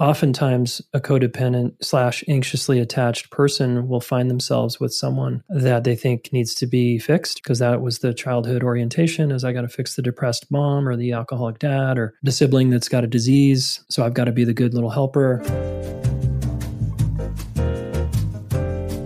oftentimes a codependent slash anxiously attached person will find themselves with someone that they think needs to be fixed because that was the childhood orientation is i got to fix the depressed mom or the alcoholic dad or the sibling that's got a disease so i've got to be the good little helper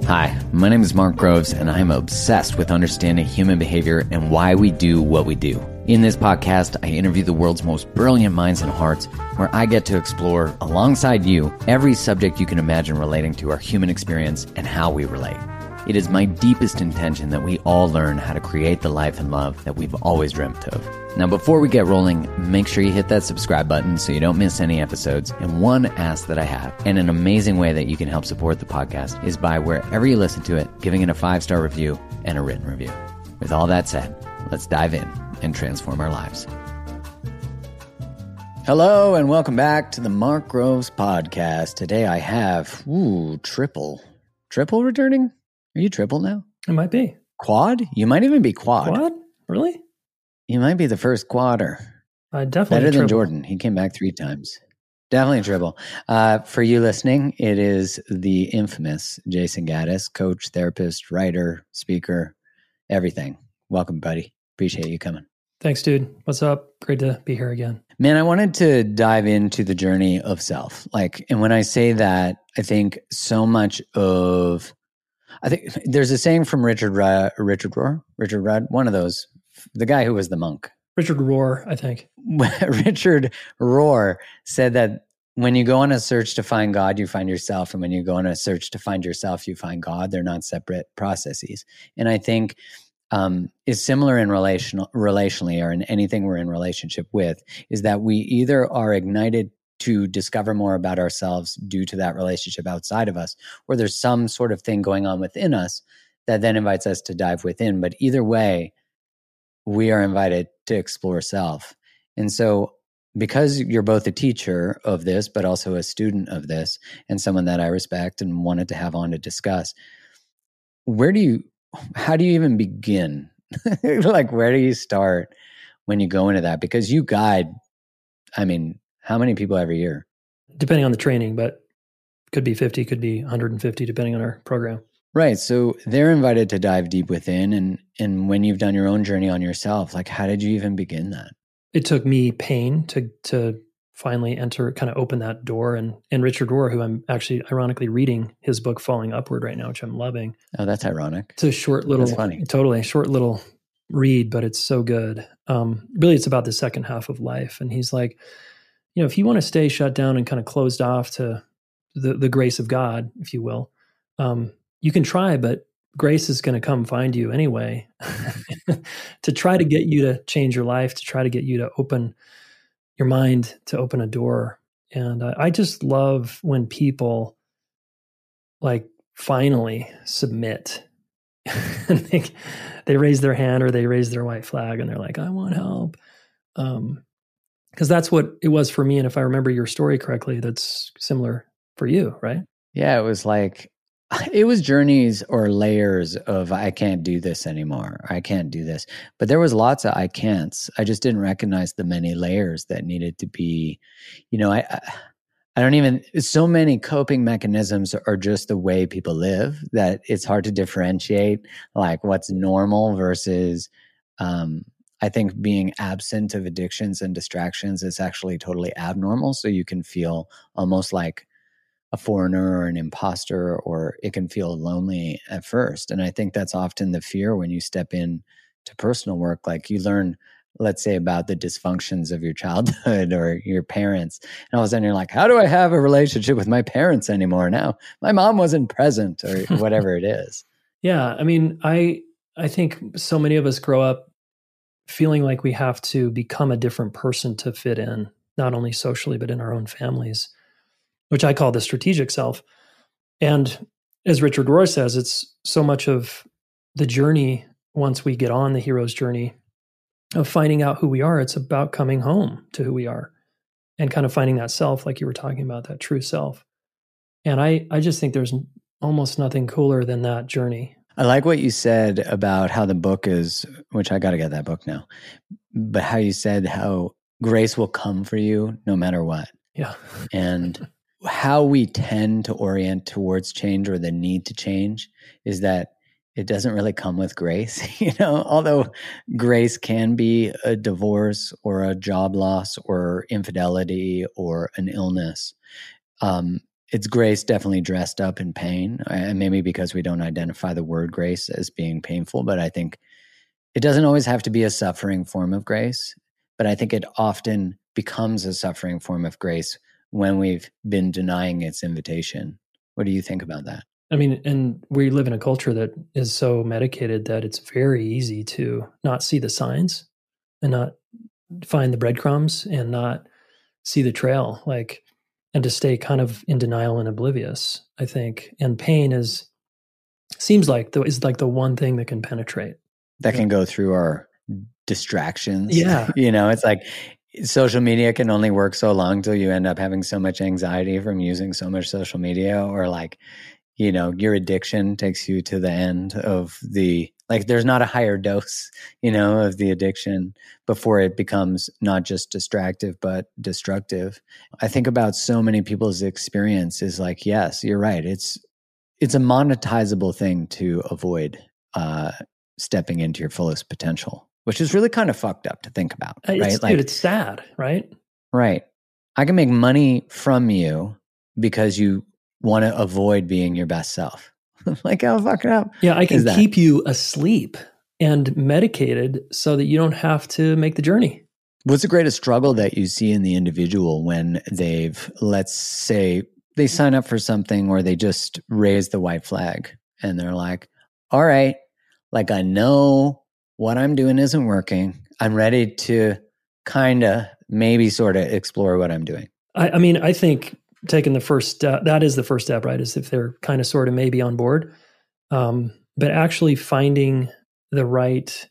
Hi, my name is Mark Groves, and I'm obsessed with understanding human behavior and why we do what we do. In this podcast, I interview the world's most brilliant minds and hearts, where I get to explore, alongside you, every subject you can imagine relating to our human experience and how we relate. It is my deepest intention that we all learn how to create the life and love that we've always dreamt of. Now, before we get rolling, make sure you hit that subscribe button so you don't miss any episodes. And one ask that I have, and an amazing way that you can help support the podcast, is by wherever you listen to it, giving it a five star review and a written review. With all that said, let's dive in and transform our lives. Hello, and welcome back to the Mark Groves podcast. Today I have, ooh, triple. Triple returning? Are you triple now? It might be. Quad? You might even be quad. Quad? Really? You might be the first quadder. Uh, definitely better than Jordan. He came back three times. Definitely triple. Uh, for you listening, it is the infamous Jayson Gaddis, coach, therapist, writer, speaker, everything. Welcome, buddy. Appreciate you coming. Thanks, dude. What's up? Great to be here again. Man, I wanted to dive into the journey of self. Like, and when I say that, I think so much of I think there's a saying from Richard Rudd, Richard Rohr, Richard Rudd, one of those, the guy who was the monk. Richard Rohr, I think. Richard Rohr said that when you go on a search to find God, you find yourself, and when you go on a search to find yourself, you find God. They're not separate processes. And I think um, is similar in relational relationally or in anything we're in relationship with is that we either are ignited to discover more about ourselves due to that relationship outside of us, or there's some sort of thing going on within us that then invites us to dive within. But either way, we are invited to explore self. And so, because you're both a teacher of this, but also a student of this, and someone that I respect and wanted to have on to discuss, where do you, how do you even begin? like, where do you start when you go into that? Because you guide, I mean, how many people every year? Depending on the training, but could be 50, could be 150, depending on our program. Right. So they're invited to dive deep within. And, and when you've done your own journey on yourself, like how did you even begin that? It took me pain to, to finally enter, kind of open that door. And, and Richard Rohr, who I'm actually ironically reading his book Falling Upward right now, which I'm loving. Oh, that's ironic. It's a short little, that's funny. totally short little read, but it's so good. Um, really, it's about the second half of life. And he's like, you know, if you want to stay shut down and kind of closed off to the, the grace of God, if you will, um, you can try, but grace is going to come find you anyway to try to get you to change your life, to try to get you to open your mind, to open a door. And I, I just love when people like finally submit they, they raise their hand or they raise their white flag and they're like, I want help. Um, because that's what it was for me. And if I remember your story correctly, that's similar for you, right? Yeah, it was like it was journeys or layers of I can't do this anymore. I can't do this. But there was lots of I can'ts. I just didn't recognize the many layers that needed to be, you know, I, I don't even, so many coping mechanisms are just the way people live that it's hard to differentiate like what's normal versus, um, I think being absent of addictions and distractions is actually totally abnormal. So you can feel almost like a foreigner or an imposter, or it can feel lonely at first. And I think that's often the fear when you step in to personal work. Like you learn let's say about the dysfunctions of your childhood or your parents and all of a sudden you're like how do i have a relationship with my parents anymore now my mom wasn't present or whatever it is yeah i mean i i think so many of us grow up feeling like we have to become a different person to fit in not only socially but in our own families which i call the strategic self and as richard rohr says it's so much of the journey once we get on the hero's journey of finding out who we are. It's about coming home to who we are and kind of finding that self, like you were talking about, that true self. And I, I just think there's almost nothing cooler than that journey. I like what you said about how the book is, which I got to get that book now, but how you said how grace will come for you no matter what. Yeah. and how we tend to orient towards change or the need to change is that it doesn't really come with grace, you know, although grace can be a divorce or a job loss or infidelity or an illness. Um, it's grace definitely dressed up in pain, and maybe because we don't identify the word grace as being painful, but I think it doesn't always have to be a suffering form of grace, but I think it often becomes a suffering form of grace when we've been denying its invitation. What do you think about that? I mean, and we live in a culture that is so medicated that it's very easy to not see the signs and not find the breadcrumbs and not see the trail, like, and to stay kind of in denial and oblivious, I think. And pain is, seems like the, is like the one thing that can penetrate. That can go through our distractions. Yeah. you know, it's like social media can only work so long till you end up having so much anxiety from using so much social media or like you know your addiction takes you to the end of the like there's not a higher dose you know of the addiction before it becomes not just distractive but destructive. I think about so many people's experience is like yes you're right it's it's a monetizable thing to avoid uh stepping into your fullest potential which is really kind of fucked up to think about uh, right it's, like dude, it's sad right right i can make money from you because you want to avoid being your best self. like how fucked up. Yeah, I can keep you asleep and medicated so that you don't have to make the journey. What's the greatest struggle that you see in the individual when they've, let's say, they sign up for something or they just raise the white flag and they're like, all right, like I know what I'm doing isn't working. I'm ready to kind of maybe sort of explore what I'm doing. I, I mean, I think taking the first step that is the first step right is if they're kind of sort of maybe on board um, but actually finding the right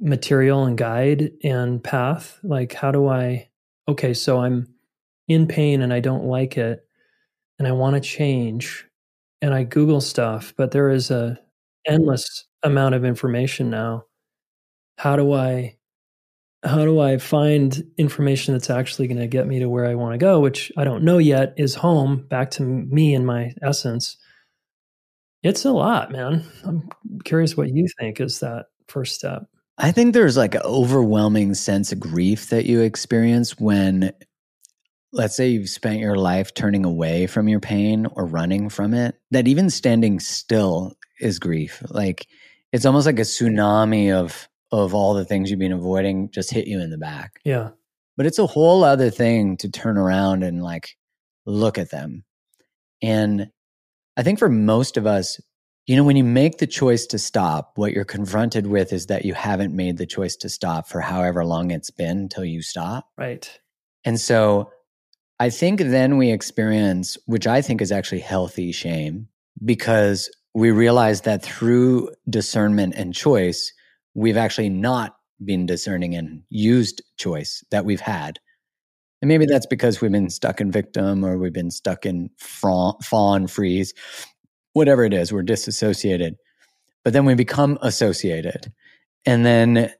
material and guide and path like how do i okay so i'm in pain and i don't like it and i want to change and i google stuff but there is a endless amount of information now how do i how do I find information that's actually going to get me to where I want to go, which I don't know yet, is home, back to me and my essence. It's a lot, man. I'm curious what you think is that first step. I think there's like an overwhelming sense of grief that you experience when, let's say, you've spent your life turning away from your pain or running from it, that even standing still is grief. Like it's almost like a tsunami of of all the things you've been avoiding just hit you in the back. Yeah. But it's a whole other thing to turn around and like look at them. And I think for most of us, you know, when you make the choice to stop, what you're confronted with is that you haven't made the choice to stop for however long it's been until you stop. Right. And so I think then we experience, which I think is actually healthy shame, because we realize that through discernment and choice, we've actually not been discerning and used choice that we've had. And maybe that's because we've been stuck in victim or we've been stuck in fawn freeze whatever it is, we're disassociated. But then we become associated. And then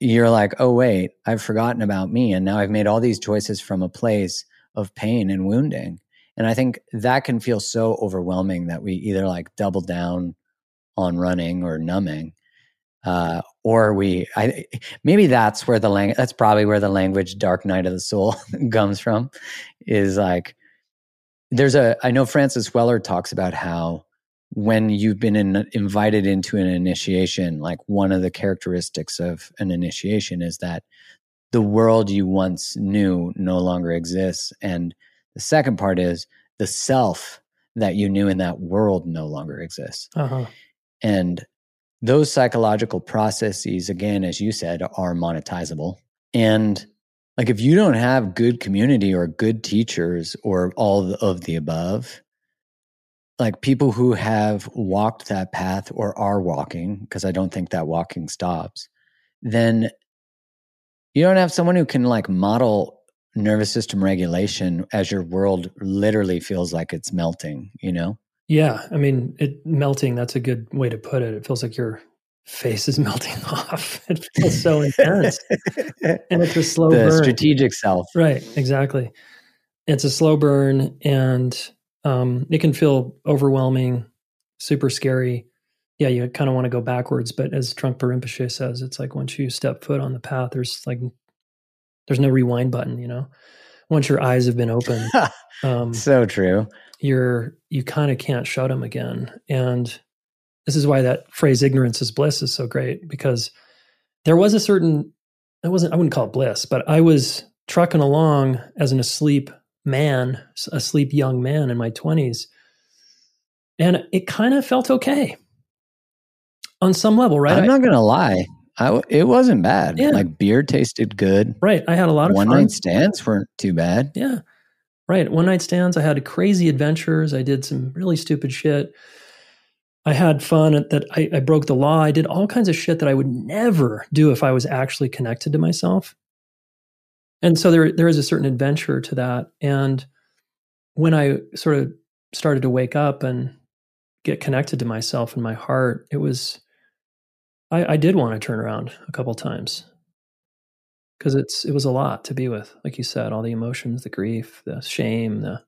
you're like, oh, wait, I've forgotten about me. And now I've made all these choices from a place of pain and wounding. And I think that can feel so overwhelming that we either like double down on running or numbing. Uh, or we, I, maybe that's where the language, that's probably where the language dark night of the soul comes from is like, there's a, I know Francis Weller talks about how when you've been in, invited into an initiation, like one of the characteristics of an initiation is that the world you once knew no longer exists. And the second part is the self that you knew in that world no longer exists. Uh-huh. And those psychological processes, again, as you said, are monetizable. And like if you don't have good community or good teachers or all of the above, like people who have walked that path or are walking, because I don't think that walking stops, then you don't have someone who can like model nervous system regulation as your world literally feels like it's melting, you know? Yeah. I mean, it melting, that's a good way to put it. It feels like your face is melting off. It feels so intense. and it's a slow the burn. strategic self. Right. Exactly. It's a slow burn and um, it can feel overwhelming, super scary. Yeah, you kind of want to go backwards, but as Trungpa Rinpoche says, it's like once you step foot on the path, there's like there's no rewind button. You know, once your eyes have been open um, so true. You're you kind of can't shut them again, and this is why that phrase "ignorance is bliss" is so great because there was a certain I wasn't I wouldn't call it bliss, but I was trucking along as an asleep man, asleep young man in my 20s. And it kind of felt okay on some level, right? I'm not going to lie. I, it wasn't bad. Yeah. Like beer tasted good. Right. I had a lot of one fun. night stands weren't too bad. Yeah. Right. One night stands. I had crazy adventures. I did some really stupid shit. I had fun that I, I broke the law. I did all kinds of shit that I would never do if I was actually connected to myself and so there there is a certain adventure to that and when i sort of started to wake up and get connected to myself and my heart it was i, I did want to turn around a couple times. Because it's it was a lot to be with like you said all the emotions the grief the shame the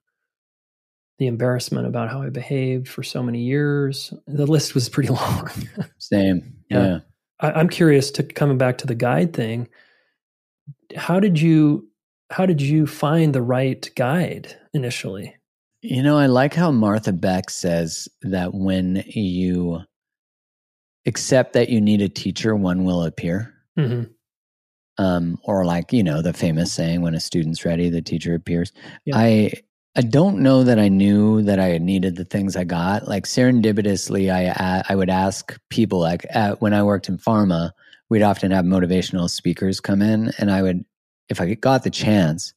the embarrassment about how i behaved for so many years. The list was pretty long. Same. Yeah, yeah. I, i'm curious to coming back to the guide thing how did you how did you find the right guide initially? You know, I like how Martha Beck says that when you accept that you need a teacher, one will appear. Mm-hmm. Um, or like you know the famous saying, "When a student's ready, the teacher appears." Yeah. I I don't know that I knew that I needed the things I got. Like serendipitously, I I would ask people like at, when I worked in pharma, we'd often have motivational speakers come in and I would, if I got the chance,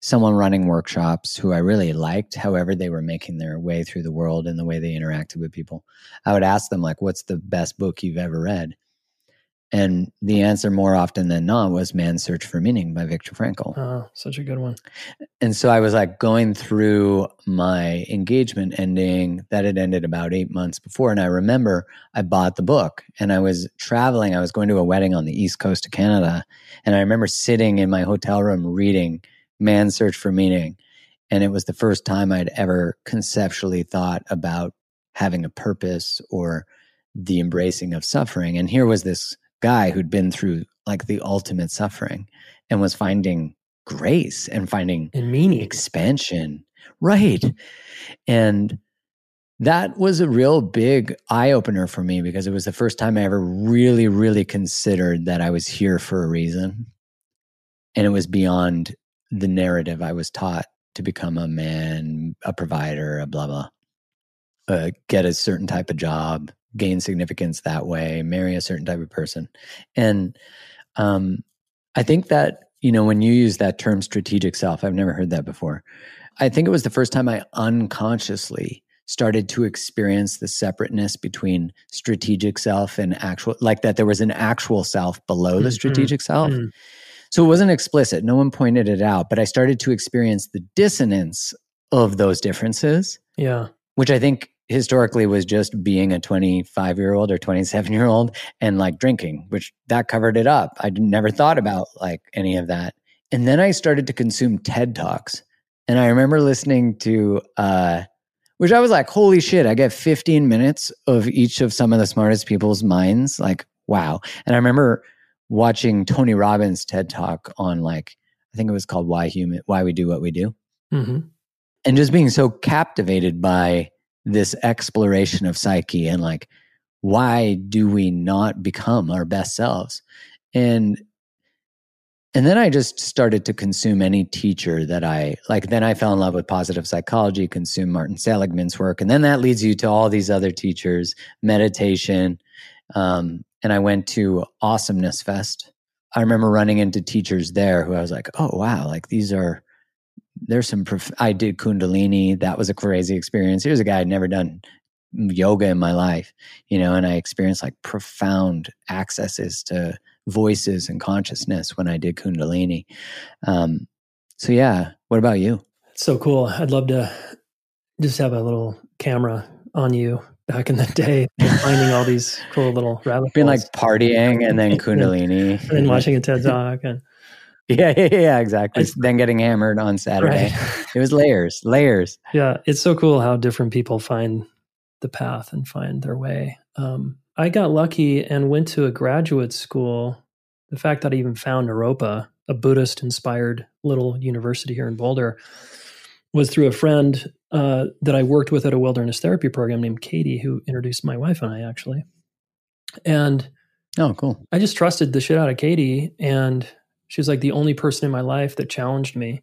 someone running workshops who I really liked, however they were making their way through the world and the way they interacted with people, I would ask them like, what's the best book you've ever read? And the answer more often than not was Man's Search for Meaning by Viktor Frankl. Oh, such a good one. And so I was like going through my engagement ending that had ended about eight months before. And I remember I bought the book and I was traveling. I was going to a wedding on the East Coast of Canada. And I remember sitting in my hotel room reading Man's Search for Meaning. And it was the first time I'd ever conceptually thought about having a purpose or the embracing of suffering. And here was this guy who'd been through like the ultimate suffering and was finding grace and finding and meaning expansion right and that was a real big eye opener for me because it was the first time i ever really really considered that i was here for a reason and it was beyond the narrative i was taught to become a man a provider a blah blah uh, get a certain type of job, gain significance that way, marry a certain type of person. And um, I think that, you know, when you use that term strategic self, I've never heard that before. I think it was the first time I unconsciously started to experience the separateness between strategic self and actual, like that there was an actual self below the Mm-hmm. strategic self. Mm. So it wasn't explicit. No one pointed it out, but I started to experience the dissonance of those differences, Yeah. which I think historically was just being a 25 year old or 27 year old and like drinking, which that covered it up. I never thought about like any of that. And then I started to consume TED Talks. And I remember listening to, uh, which I was like, holy shit, I get 15 minutes of each of some of the smartest people's minds. Like, wow. And I remember watching Tony Robbins TED Talk on like, I think it was called Why Human, Why We Do What We Do. hmm And just being so captivated by this exploration of psyche and like, why do we not become our best selves? And and then I just started to consume any teacher that I like. Then I fell in love with positive psychology, consume Martin Seligman's work. And then that leads you to all these other teachers, meditation. Um, and I went to Awesomeness Fest. I remember running into teachers there who I was like, oh, wow, like these are, there's some, prof- I did Kundalini. That was a crazy experience. Here's a guy I'd never done yoga in my life, you know, and I experienced like profound accesses to voices and consciousness when I did Kundalini. Um, so yeah, what about you? So cool. I'd love to just have a little camera on you back in the day, finding all these cool little rabbit holes. like partying and then Kundalini, and then watching a TED talk and yeah, yeah, yeah, exactly. It's- then getting hammered on Saturday. right. It was layers, layers. yeah, it's so cool how different people find the path and find their way. Um, I got lucky and went to a graduate school. The fact that I even found Naropa, a Buddhist inspired little university here in Boulder, was through a friend uh, that I worked with at a wilderness therapy program named Katie, who introduced my wife and I actually. And Oh, cool. I just trusted the shit out of Katie. And she was like the only person in my life that challenged me.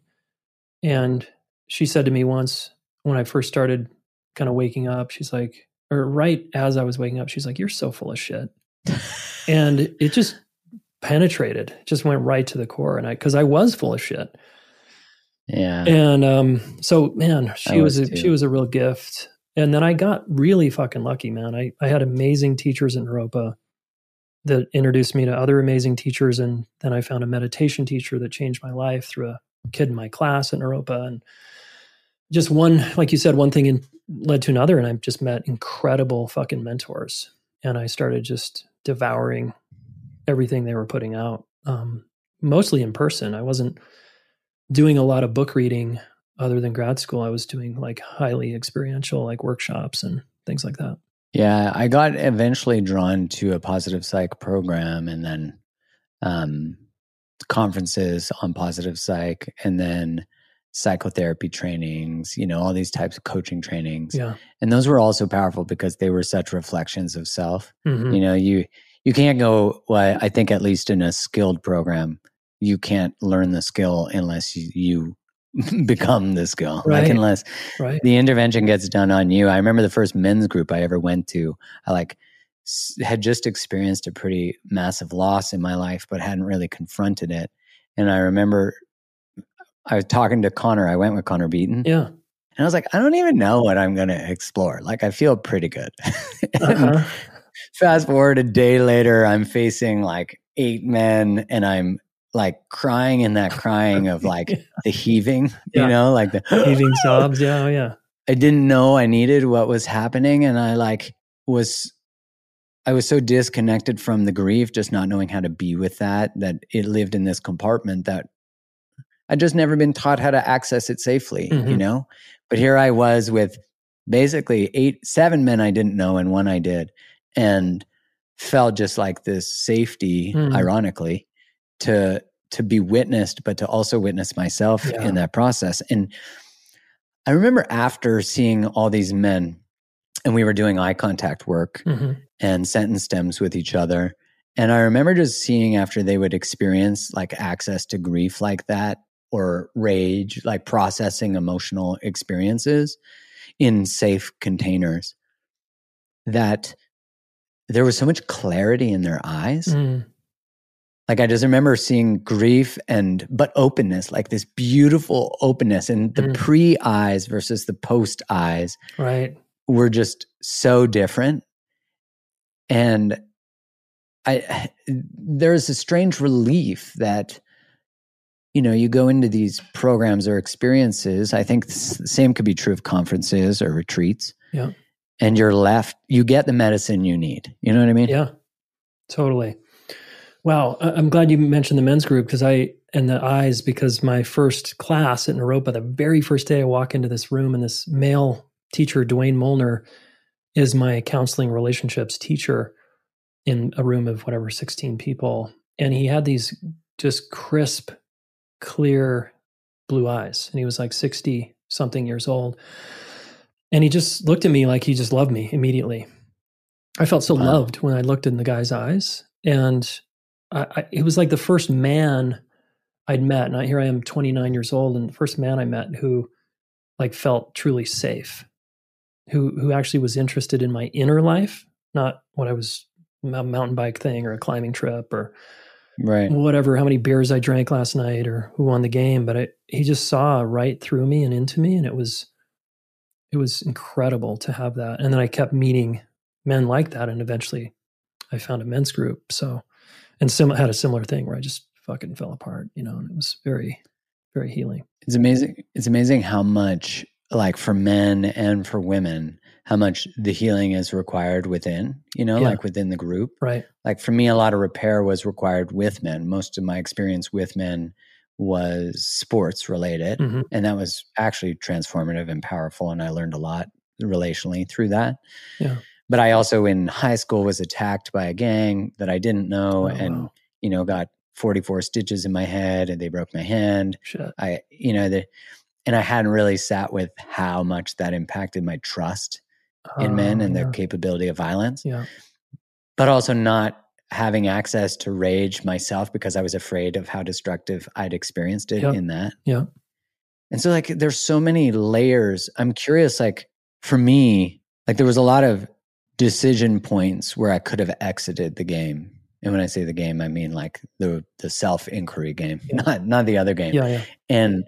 And she said to me once when I first started kind of waking up, she's like, or right as I was waking up, she's like, You're so full of shit. and it just penetrated, it just went right to the core. And I, cause I was full of shit. Yeah. And um, so, man, she was, was a, she was a real gift. And then I got really fucking lucky, man. I, I had amazing teachers in Naropa that introduced me to other amazing teachers. And then I found a meditation teacher that changed my life through a kid in my class in Naropa. And just one, like you said, one thing in, led to another. And I've just met incredible fucking mentors. And I started just devouring everything they were putting out, um, mostly in person. I wasn't doing a lot of book reading other than grad school. I was doing like highly experiential, like workshops and things like that. Yeah, I got eventually drawn to a positive psych program and then um, conferences on positive psych and then psychotherapy trainings, you know, all these types of coaching trainings. Yeah. And those were also powerful because they were such reflections of self. Mhm. You know, you you can't go well, I think at least in a skilled program, you can't learn the skill unless you, you become the skill. Like unless Right. the intervention gets done on you. I remember the first men's group I ever went to. I like had just experienced a pretty massive loss in my life, but hadn't really confronted it. And I remember I was talking to Connor. I went with Connor Beaton, Yeah. and I was like, I don't even know what I'm going to explore. Like, I feel pretty good. Uh-huh. Fast forward a day later, I'm facing like eight men, and I'm like crying in that crying of like the heaving, Yeah. you know, like the Heaving sobs. Yeah. Oh, yeah. I didn't know I needed what was happening. And I like was, I was so disconnected from the grief, just not knowing how to be with that, that it lived in this compartment that I'd just never been taught how to access it safely, you Mhm. know? But here I was with basically eight, seven men I didn't know and one I did. And felt just like this safety, Mm. ironically, to to be witnessed, but to also witness myself Yeah. in that process. And I remember after seeing all these men, and we were doing eye contact work hmm and sentence stems with each other. And I remember just seeing after they would experience like access to grief like that or rage, like processing emotional experiences in safe containers. that there was so much clarity in their eyes. Mm. Like I just remember seeing grief and but openness, like this beautiful openness, and the Mm. pre eyes versus the post eyes Right. were just so different. And I there's a strange relief that you know you go into these programs or experiences. I think the same could be true of conferences or retreats. Yeah. And you're left, you get the medicine you need. You know what I mean? Yeah, totally. Wow, I'm glad you mentioned the men's group because I and the eyes because my first class at Naropa, the very first day I walk into this room and this male teacher, Dwayne Molnar, is my counseling relationships teacher in a room of whatever 16 people, and he had these just crisp, clear blue eyes, and he was like 60 something years old, and he just looked at me like he just loved me immediately. I felt so Wow. loved when I looked in the guy's eyes, and I, I, it was like the first man I'd met. And here I am, 29 years old, and the first man I met who like felt truly safe, who who actually was interested in my inner life, not what I was a mountain bike thing or a climbing trip or Right. whatever, how many beers I drank last night or who won the game. But I, he just saw right through me and into me, and it was it was incredible to have that. And then I kept meeting men like that, and eventually I found a men's group. So and sim- had a similar thing where I just fucking fell apart, you know, and it was very very healing. It's amazing. It's amazing how much, like for men and for women, how much the healing is required within, you know, Yeah. like within the group. Right. Like for me, a lot of repair was required with men. Most of my experience with men was sports related. Mhm. And that was actually transformative and powerful. And I learned a lot relationally through that. Yeah. But I also in high school was attacked by a gang that I didn't know Oh, and, wow. you know, got 44 stitches in my head and they broke my hand. Shit. I, you know, the, and I hadn't really sat with how much that impacted my trust in men Oh, and yeah. their capability of violence, Yeah. but also not having access to rage myself because I was afraid of how destructive I'd experienced it in that. Yeah. And so, like, there's so many layers. I'm curious, like, for me, like, there was a lot of decision points where I could have exited the game. And when I say the game, I mean like the the self inquiry game, Yeah. not not the other game Yeah. Yeah. and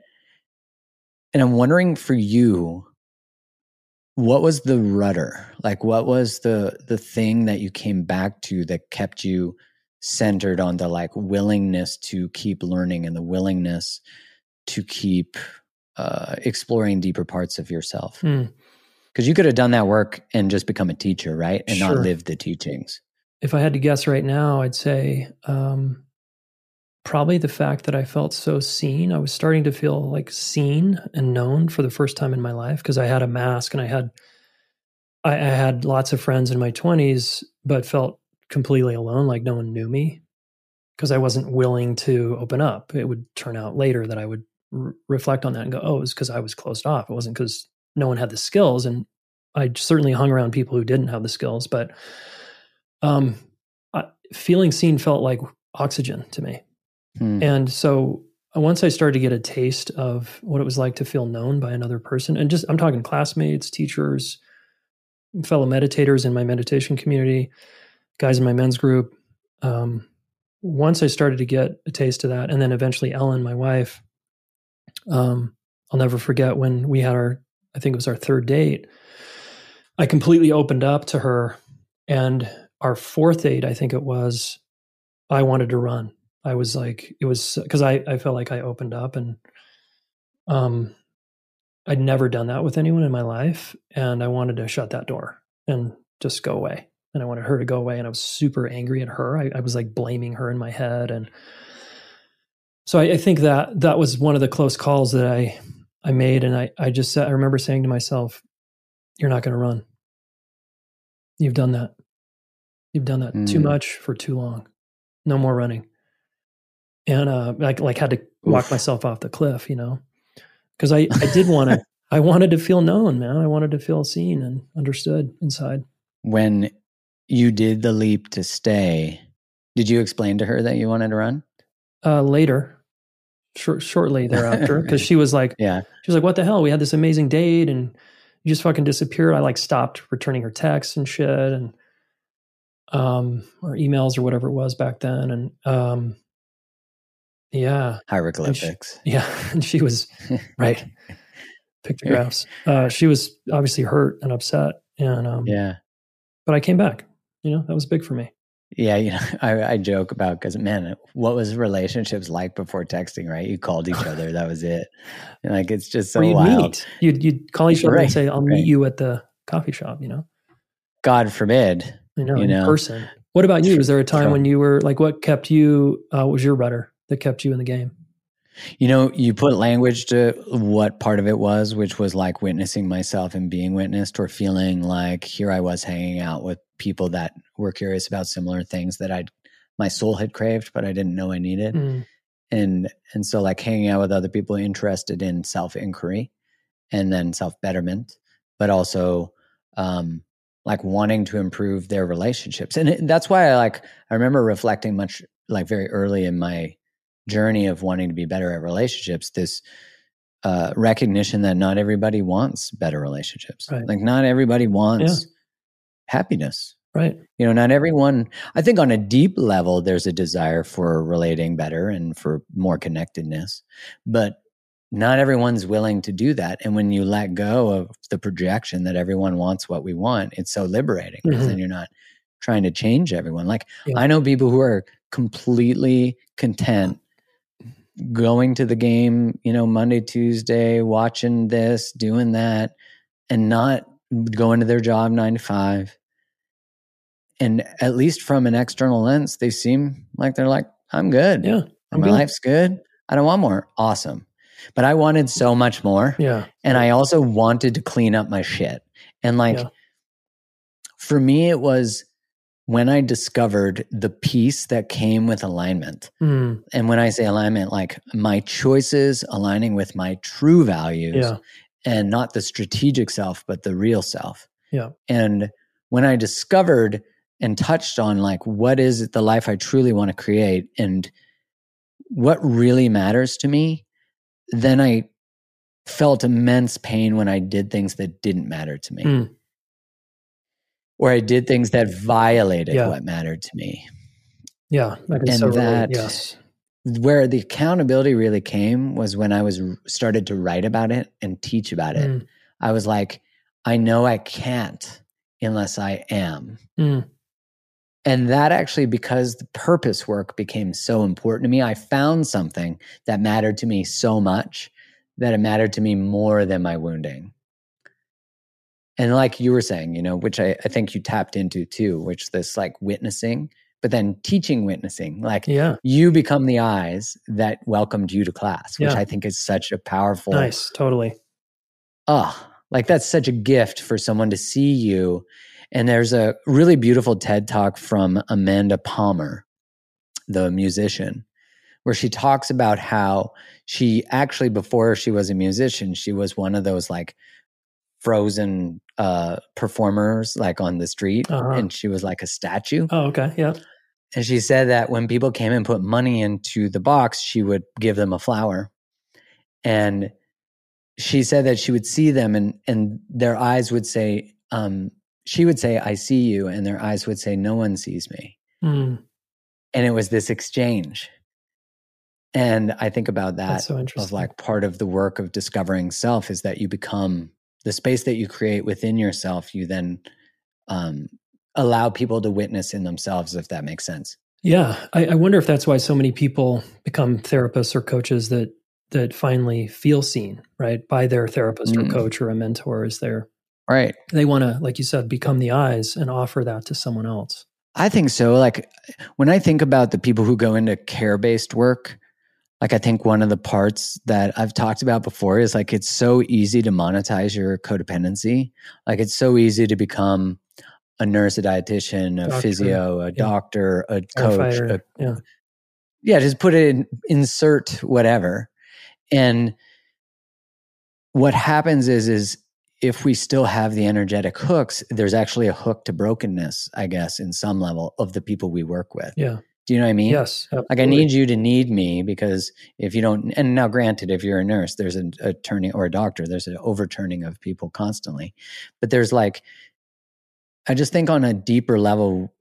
and i'm wondering for you what was the rudder like what was the the thing that you came back to that kept you centered on the like willingness to keep learning and the willingness to keep uh, exploring deeper parts of yourself Hmm. Because you could have done that work and just become a teacher right and not live the teachings if I had to guess right now, I'd say um, probably the fact that I felt so seen. I was starting to feel like seen and known for the first time in my life because I had a mask and I had I, I had lots of friends in my twenties, but felt completely alone, like no one knew me because I wasn't willing to open up. It would turn out later that I would r- reflect on that and go, "Oh, it was because I was closed off. It wasn't because no one had the skills." And I certainly hung around people who didn't have the skills, but um, I, feeling seen felt like oxygen to me. Hmm. And so uh, once I started to get a taste of what it was like to feel known by another person, and just I'm talking classmates, teachers, fellow meditators in my meditation community, guys in my men's group. Um, once I started to get a taste of that, and then eventually Ellen, my wife, um, I'll never forget when we had our, I think it was our third date. I completely opened up to her, and our fourth date, I think it was, I wanted to run. I was like, it was because I, I felt like I opened up and um I'd never done that with anyone in my life. And I wanted to shut that door and just go away. And I wanted her to go away. And I was super angry at her. I, I was like blaming her in my head. And so I, I think that that was one of the close calls that I I made. And I, I just said, I remember saying to myself, You're not going to run. You've done that. You've done that too Mm. much for too long. No more running. And uh like like had to walk Oof. myself off the cliff, you know. Because I, I did want to I wanted to feel known, man. I wanted to feel seen and understood inside. when you did the leap to stay did you explain to her that you wanted to run Uh later, short, shortly thereafter, because she was like, yeah she was like, "What the hell? We had this amazing date, and you just fucking disappeared. I like stopped returning her texts and shit and um or emails or whatever it was back then. And um yeah. Hieroglyphics. And she, yeah. And she was right. Pictographs. Uh she was obviously hurt and upset. And um yeah. But I came back. You know, that was big for me. Yeah, you know, I, I joke about because man, what was relationships like before texting? Right, you called each other, that was it. And like it's just so or you'd wild. Meet. You'd you'd call each other Right, and say, "I'll right. meet you at the coffee shop." You know, God forbid. you know, You in know. person. What about you? Was there a time when you were like, what kept you? Uh, what was your rudder that kept you in the game? You know, you put language to what part of it was, which was like witnessing myself and being witnessed, or feeling like here I was hanging out with people that were curious about similar things that I'd my soul had craved, but I didn't know I needed. Mm, and and so like hanging out with other people interested in self inquiry and then self betterment but also um like wanting to improve their relationships and it, that's why i like i remember reflecting much like very early in my journey of wanting to be better at relationships this uh recognition that not everybody wants better relationships Right. like not everybody wants happiness right. you know not everyone i think on a deep level there's a desire for relating better and for more connectedness but not everyone's willing to do that and when you let go of the projection that everyone wants what we want it's so liberating because Mhm. then you're not trying to change everyone like Yeah. i know people who are completely content going to the game you know monday tuesday watching this doing that and not going to their job 9 to 5 and at least from an external lens, they seem like they're like, I'm good. Yeah. I'm My good. life's good. I don't want more. Awesome. But I wanted so much more. Yeah. And I also wanted to clean up my shit. And like, Yeah. for me, it was when I discovered the peace that came with alignment. Mm, And when I say alignment, like my choices aligning with my true values yeah. and not the strategic self, but the real self. Yeah. And when I discovered and touched on like what is the life I truly want to create and what really matters to me, then I felt immense pain when I did things that didn't matter to me. Mm. Or I did things that violated Yeah. what mattered to me. Yeah. And so that- Yes. Where the accountability really came was when I was started to write about it and teach about it. Mm, I was like, I know I can't unless I am. mm, And that actually, because the purpose work became so important to me, I found something that mattered to me so much that it mattered to me more than my wounding. And like you were saying, you know, which I, I think you tapped into too, which this like witnessing, but then teaching witnessing, like yeah. you become the eyes that welcomed you to class, which Yeah. I think is such a powerful Nice. Totally. oh, like that's such a gift for someone to see you. And there's a really beautiful TED talk from Amanda Palmer, the musician, where she talks about how she actually, before she was a musician, she was one of those like frozen uh, performers, like on the street. Uh-huh. And she was like a statue. Oh, okay. Yeah. And she said that when people came and put money into the box, she would give them a flower. And she said that she would see them and and their eyes would say, um, she would say, I see you, and their eyes would say, No one sees me. Mm, And it was this exchange. And I think about that that's so of like part of the work of discovering self is that you become the space that you create within yourself, you then um, allow people to witness in themselves, if that makes sense. Yeah, I, I wonder if that's why so many people become therapists or coaches that that finally feel seen, right, by their therapist Mm. or coach or a mentor. Is there Right. they want to, like you said, become the eyes and offer that to someone else. I think so. Like when I think about the people who go into care based work, like I think one of the parts that I've talked about before is like it's so easy to monetize your codependency. Like it's so easy to become a nurse, a dietitian, a Doctor, physio, a doctor, a coach. A, yeah, yeah, just put it in, insert whatever. And what happens is, is if we still have the energetic hooks, there's actually a hook to brokenness, I guess, in some level of the people we work with. yeah, Do you know what I mean? Yes. Absolutely. Like I need you to need me because if you don't, and now granted, if you're a nurse, there's a, a turning or a doctor, there's an overturning of people constantly. But there's like, I just think on a deeper level,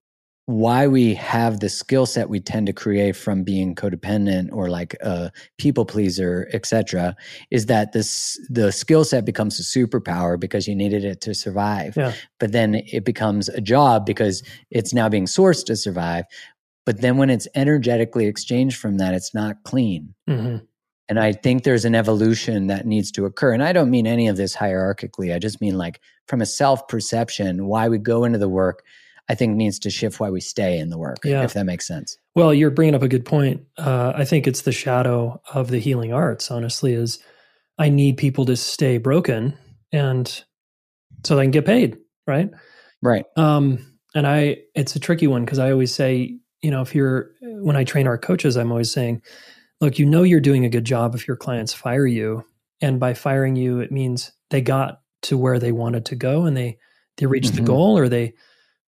why we have the skill set we tend to create from being codependent or like a people pleaser etc is that this the skill set becomes a superpower because you needed it to survive Yeah. but then it becomes a job because it's now being sourced to survive but then when it's energetically exchanged from that it's not clean hmm and I think there's an evolution that needs to occur. And I don't mean any of this hierarchically. I just mean like from a self perception, why we go into the work, I think needs to shift why we stay in the work, Yeah. if that makes sense. Well, you're bringing up a good point. Uh, I think it's the shadow of the healing arts. Honestly, is I need people to stay broken and so they can get paid, right? Right. Um, and I, it's a tricky one because I always say, you know, if you're when I train our coaches, I'm always saying, look, you know, you're doing a good job if your clients fire you, and by firing you, it means they got to where they wanted to go and they they reached the Mhm. goal, or they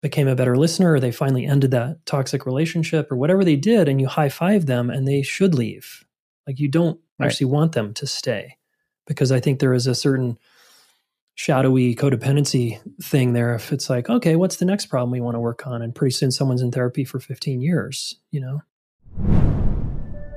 became a better listener, or they finally ended that toxic relationship, or whatever they did, and you high five them, and they should leave. Like you don't Right. actually want them to stay, because I think there is a certain shadowy codependency thing there if it's like okay what's the next problem we want to work on? And pretty soon someone's in therapy for 15 years you know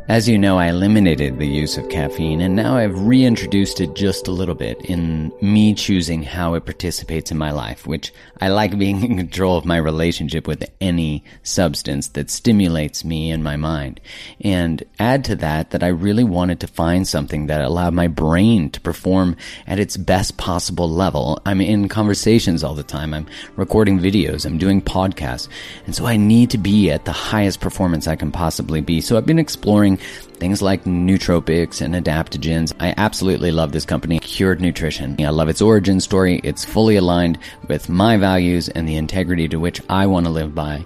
As you know, I eliminated the use of caffeine and now I've reintroduced it just a little bit in me choosing how it participates in my life, which I like being in control of my relationship with any substance that stimulates me and my mind. And add to that that I really wanted to find something that allowed my brain to perform at its best possible level. I'm in conversations all the time. I'm recording videos. I'm doing podcasts. And so I need to be at the highest performance I can possibly be. So I've been exploring things like nootropics and adaptogens. I absolutely love this company, Cured Nutrition. I love its origin story. It's fully aligned with my values and the integrity to which I want to live by.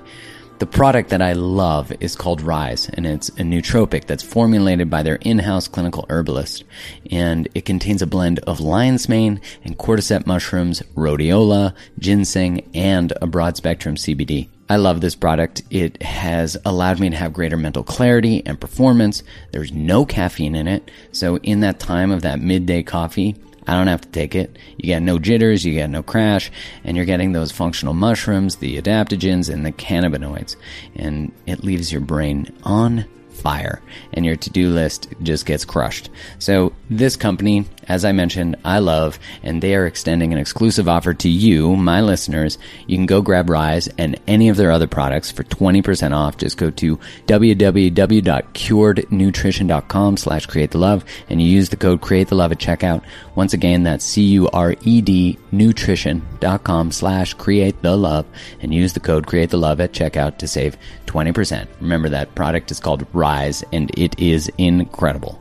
The product that I love is called Rise, and it's a nootropic that's formulated by their in-house clinical herbalist. And it contains a blend of lion's mane and cordyceps mushrooms, rhodiola, ginseng, and a broad spectrum CBD. I love this product. It has allowed me to have greater mental clarity and performance. There's no caffeine in it. So in that time of that midday coffee, I don't have to take it. You get no jitters, you get no crash, and you're getting those functional mushrooms, the adaptogens, and the cannabinoids. And it leaves your brain on fire, and your to do list just gets crushed. So, this company, as I mentioned, I love, and they are extending an exclusive offer to you, my listeners. You can go grab Rise and any of their other products for 20% off. Just go to www.curednutrition.com slash create the love and you use the code create the love at checkout. Once again, that's C-U-R-E-D nutrition.com slash create the love and use the code create the love at checkout to save 20%. Remember that product is called Rise and it is incredible.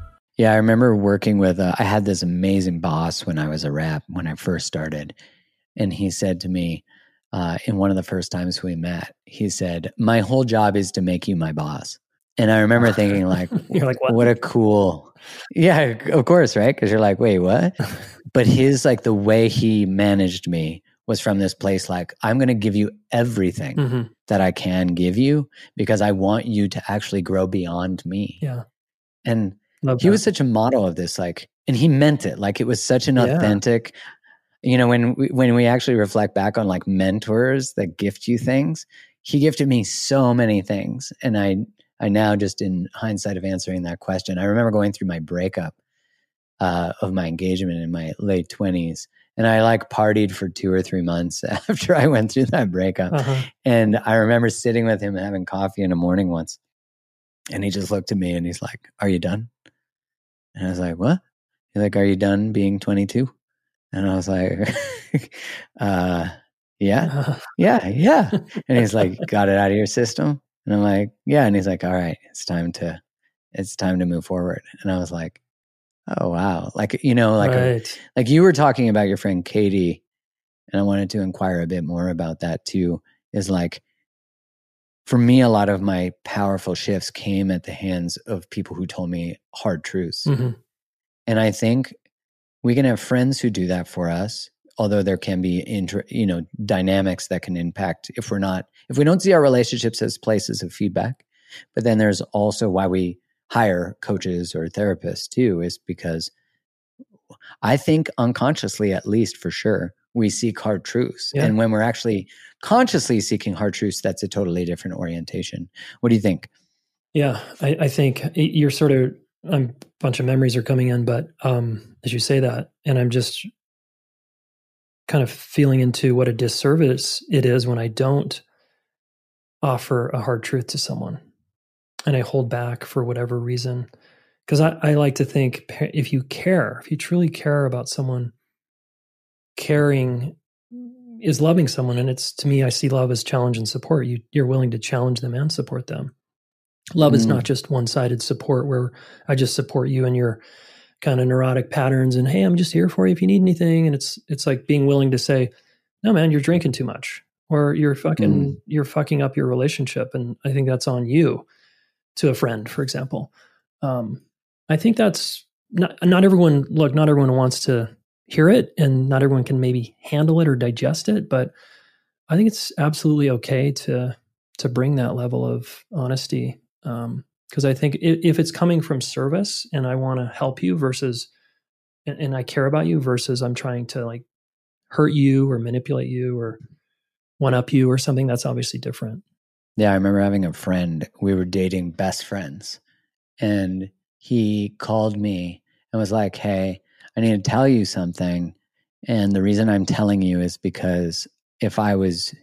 Yeah, I remember working with, uh, I had this amazing boss when I was a rep, when I first started. And he said to me, uh, in one of the first times we met, he said, My whole job is to make you my boss. And I remember thinking, like, You're like, what? what a cool, yeah, of course, right? Because you're like, wait, what? but his, like, the way he managed me was from this place, like, I'm going to give you everything Mhm. that I can give you because I want you to actually grow beyond me. Yeah. And Love he that. was such a model of this like and he meant it like it was such an Yeah. authentic you know when we, when we actually reflect back on like mentors that gift you things he gifted me so many things and i i now just in hindsight of answering that question i remember going through my breakup uh, of my engagement in my late 20s and i like partied for two or three months after i went through that breakup Uh-huh. and I remember sitting with him having coffee in the morning once. And he just looked at me and he's like, Are you done? And I was like, What? He's like, Are you done being 22? And I was like, uh, Yeah, yeah, yeah. And he's like, got it out of your system. And I'm like, yeah. And he's like, all right, it's time to, it's time to move forward. And I was like, oh wow, like you know, like a, like you were talking about your friend Katie, and I wanted to inquire a bit more about that too. Is like, for me, a lot of my powerful shifts came at the hands of people who told me hard truths, Mhm. and I think we can have friends who do that for us. Although there can be inter, you know dynamics that can impact if we're not if we don't see our relationships as places of feedback, but then there's also why we hire coaches or therapists too is because I think unconsciously, at least for sure, we seek hard truths. Yeah. And when we're actually consciously seeking hard truths, that's a totally different orientation. What do you think? Yeah, I, I think you're sort of a bunch of memories are coming in, but um, as you say that, and I'm just kind of feeling into what a disservice it is when I don't offer a hard truth to someone, and I hold back for whatever reason. Because I, I like to think if you care, if you truly care about someone, caring is loving someone, and it's to me, I see love as challenge and support. You you're willing to challenge them and support them. Love is Mm. not just one sided support where I just support you and your kind of neurotic patterns and hey, I'm just here for you if you need anything. And it's it's like being willing to say, No man, you're drinking too much. Or you're fucking you're fucking up your relationship. And I think that's on you to a friend, for example. Um, I think that's not not everyone look, not everyone wants to hear it and not everyone can maybe handle it or digest it, but I think it's absolutely okay to to bring that level of honesty um, because I think i- if it's coming from service and I want to help you versus and, and I care about you versus I'm trying to like hurt you or manipulate you or one up you or something, that's obviously different. Yeah, I remember having a friend. We were dating best friends, and he called me and was like, "Hey, I need to tell you something." And the reason I'm telling you is because if I was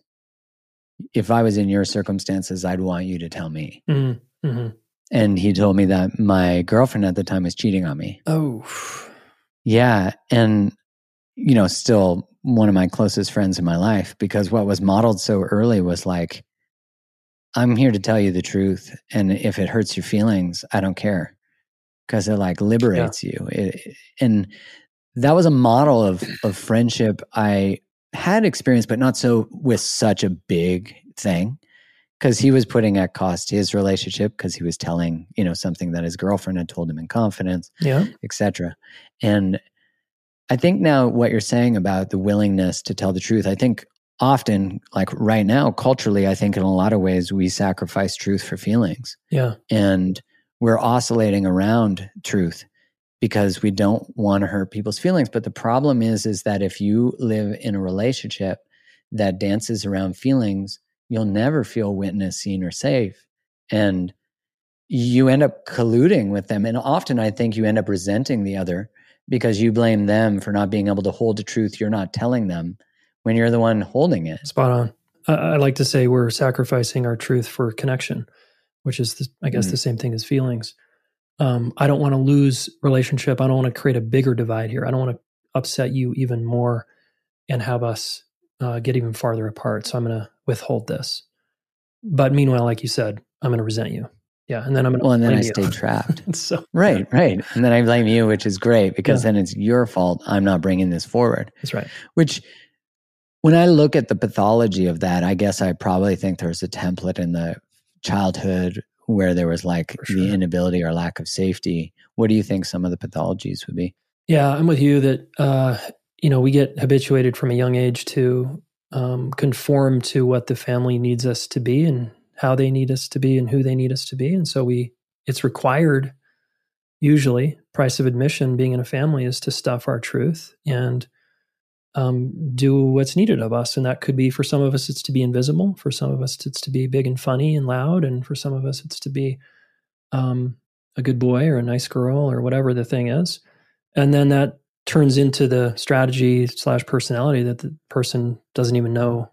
if I was in your circumstances, I'd want you to tell me. Mm, mhm. And he told me that my girlfriend at the time was cheating on me. Oh, Yeah. And, you know, still one of my closest friends in my life because what was modeled so early was like, I'm here to tell you the truth. And if it hurts your feelings, I don't care because it like liberates you. It, and that was a model of, of friendship I had experienced, but not so with such a big thing because he was putting at cost his relationship because he was telling, you know, something that his girlfriend had told him in confidence yeah. etc. And I think now what you're saying about the willingness to tell the truth, I think often, like right now, culturally, I think in a lot of ways we sacrifice truth for feelings Yeah. and we're oscillating around truth because we don't want to hurt people's feelings. But the problem is, is that if you live in a relationship that dances around feelings, you'll never feel witnessed, seen, or safe. And you end up colluding with them. And often I think you end up resenting the other because you blame them for not being able to hold the truth you're not telling them when you're the one holding it. Spot on. I, like to say we're sacrificing our truth for connection, which is, the, I guess, Mm. the same thing as feelings. Um, I don't want to lose relationship. I don't want to create a bigger divide here. I don't want to upset you even more and have us uh, get even farther apart. So I'm going to withhold this. But meanwhile, like you said, I'm going to resent you. Yeah, and then I'm going to. Well, and then I blame stay trapped. so Right, right. And then I blame you, which is great because Yeah. then it's your fault I'm not bringing this forward. that's right. Which, when I look at the pathology of that, I guess I probably think there's a template in the childhood where there was like For the inability or lack of safety. What do you think some of the pathologies would be? Yeah, I'm with you that uh, you know we get habituated from a young age to um, conform to what the family needs us to be and how they need us to be and who they need us to be, and so we it's required. Usually, price of admission being in a family is to stuff our truth and um, do what's needed of us, and that could be for some of us it's to be invisible, for some of us it's to be big and funny and loud, and for some of us it's to be um, a good boy or a nice girl or whatever the thing is. And then that turns into the strategy slash personality that the person doesn't even know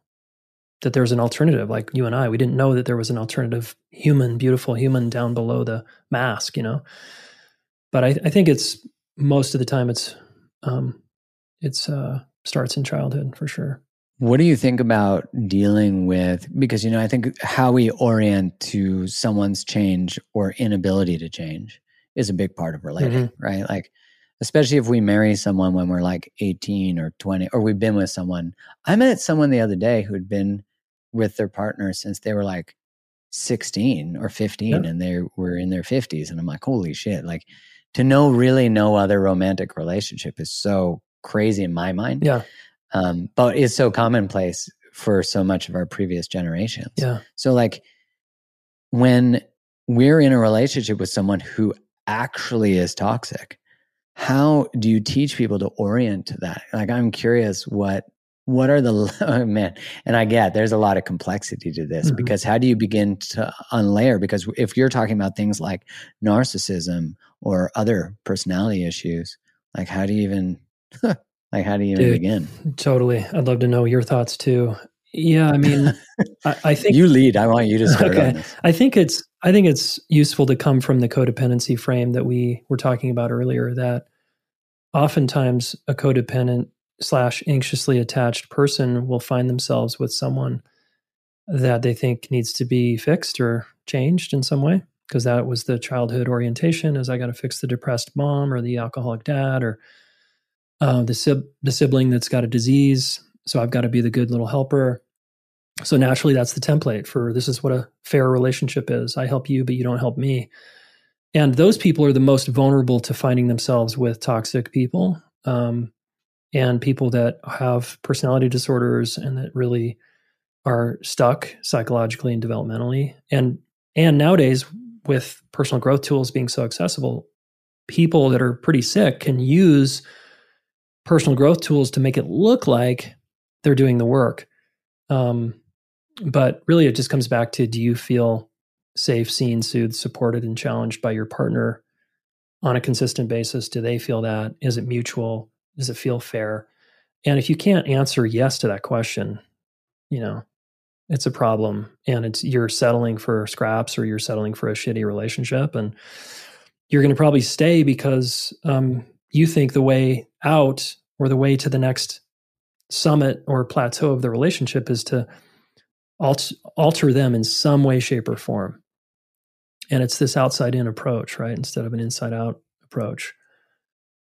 that there's an alternative. Like you and i we didn't know that there was an alternative human beautiful human down below the mask you know? But i, I think it's most of the time it's um it's uh starts in childhood for sure What do you think about dealing with? Because, you know, I think how we orient to someone's change or inability to change is a big part of relating, mm-hmm. right? Like, especially if we marry someone when we're like 18 or 20, or we've been with someone. I met someone the other day who'd been with their partner since they were like 16 or 15 yeah. and they were in their 50s. And I'm like, holy shit. Like, to know really no other romantic relationship is so crazy in my mind. Yeah. Um, but it's so commonplace for so much of our previous generations. Yeah. So like when we're in a relationship with someone who actually is toxic, how do you teach people to orient to that? Like I'm curious what what are the oh man and i get there's a lot of complexity to this mm-hmm. because how do you begin to unlayer because if you're talking about things like narcissism or other personality issues like how do you even like how do you even Dude, begin totally. I'd love to know your thoughts too. Yeah i mean I, I, think you lead. I want you to start okay. i think it's i think it's useful to come from the codependency frame that we were talking about earlier that oftentimes a codependent slash anxiously attached person will find themselves with someone that they think needs to be fixed or changed in some way because that was the childhood orientation is i got to fix the depressed mom or the alcoholic dad or uh, the, sib- the sibling that's got a disease so i've got to be the good little helper. So naturally that's the template for this is what a fair relationship is. I help you but you don't help me. And those people are the most vulnerable to finding themselves with toxic people um, and people that have personality disorders and that really are stuck psychologically and developmentally. And and nowadays with personal growth tools being so accessible people that are pretty sick can use personal growth tools to make it look like they're doing the work. Um, but really it just comes back to do you feel safe seen soothed supported and challenged by your partner on a consistent basis? Do they feel that? Is it mutual? Does it feel fair? And if you can't answer yes to that question, you know, it's a problem and it's you're settling for scraps or you're settling for a shitty relationship and you're going to probably stay because um, you think the way out or the way to the next summit or plateau of the relationship is to alter, alter them in some way shape or form and it's this outside in approach right instead of an inside out approach